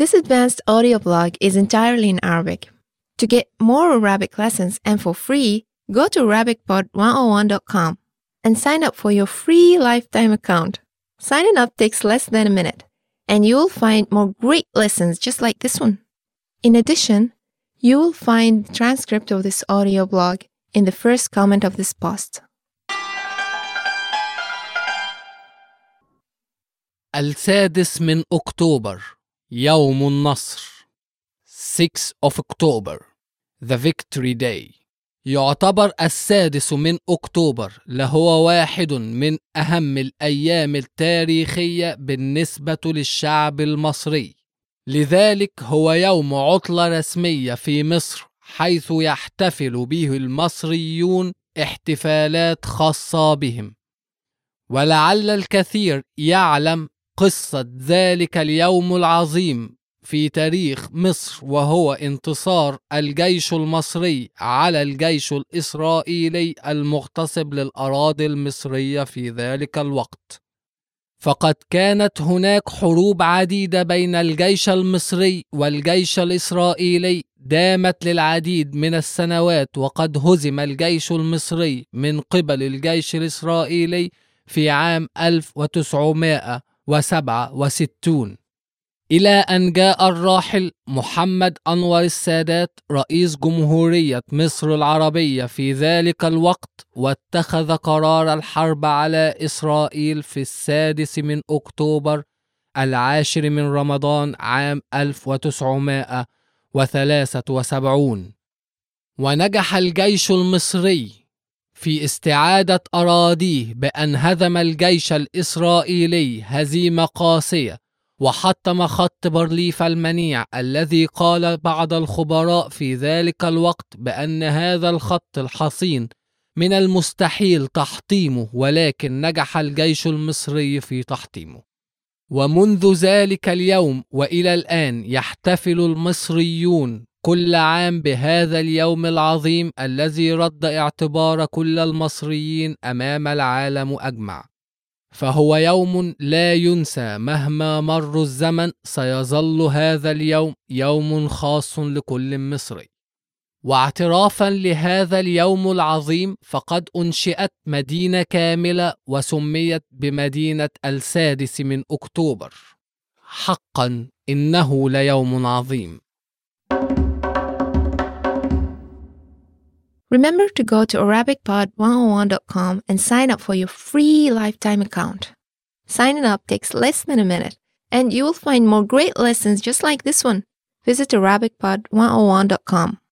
This advanced audio blog is entirely in Arabic. To get more Arabic lessons and for free, go to ArabicPod101.com and sign up for your free lifetime account. Signing up takes less than a minute, and you will find more great lessons just like this one. In addition, you will find the transcript of this audio blog in the first comment of this post. السادس من أكتوبر يوم النصر 6 of October The Victory Day. يعتبر السادس من أكتوبر لهو واحد من أهم الأيام التاريخية بالنسبة للشعب المصري. لذلك هو يوم عطلة رسمية في مصر حيث يحتفل به المصريون احتفالات خاصة بهم. ولعل الكثير يعلم قصة ذلك اليوم العظيم في تاريخ مصر وهو انتصار الجيش المصري على الجيش الإسرائيلي المغتصب للأراضي المصرية في ذلك الوقت. فقد كانت هناك حروب عديدة بين الجيش المصري والجيش الإسرائيلي دامت للعديد من السنوات وقد هزم الجيش المصري من قبل الجيش الإسرائيلي في عام 1967 إلى أن جاء الراحل محمد أنور السادات رئيس جمهورية مصر العربية في ذلك الوقت واتخذ قرار الحرب على إسرائيل في السادس من أكتوبر العاشر من رمضان عام 1973 ونجح الجيش المصري في استعادة أراضيه بأن هزم الجيش الإسرائيلي هزيمة قاسية وحطم خط بارليف المنيع الذي قال بعض الخبراء في ذلك الوقت بأن هذا الخط الحصين من المستحيل تحطيمه ولكن نجح الجيش المصري في تحطيمه. ومنذ ذلك اليوم وإلى الآن يحتفل المصريون كل عام بهذا اليوم العظيم الذي رد اعتبار كل المصريين أمام العالم أجمع. فهو يوم لا ينسى مهما مر الزمن سيظل هذا اليوم يوم خاص لكل مصري. واعترافا لهذا اليوم العظيم فقد أنشئت مدينة كاملة وسميت بمدينة السادس من أكتوبر. حقا إنه ليوم عظيم. Remember to go to ArabicPod101.com and sign up for your free lifetime account. Signing up takes less than a minute, and you will find more great lessons just like this one. Visit ArabicPod101.com.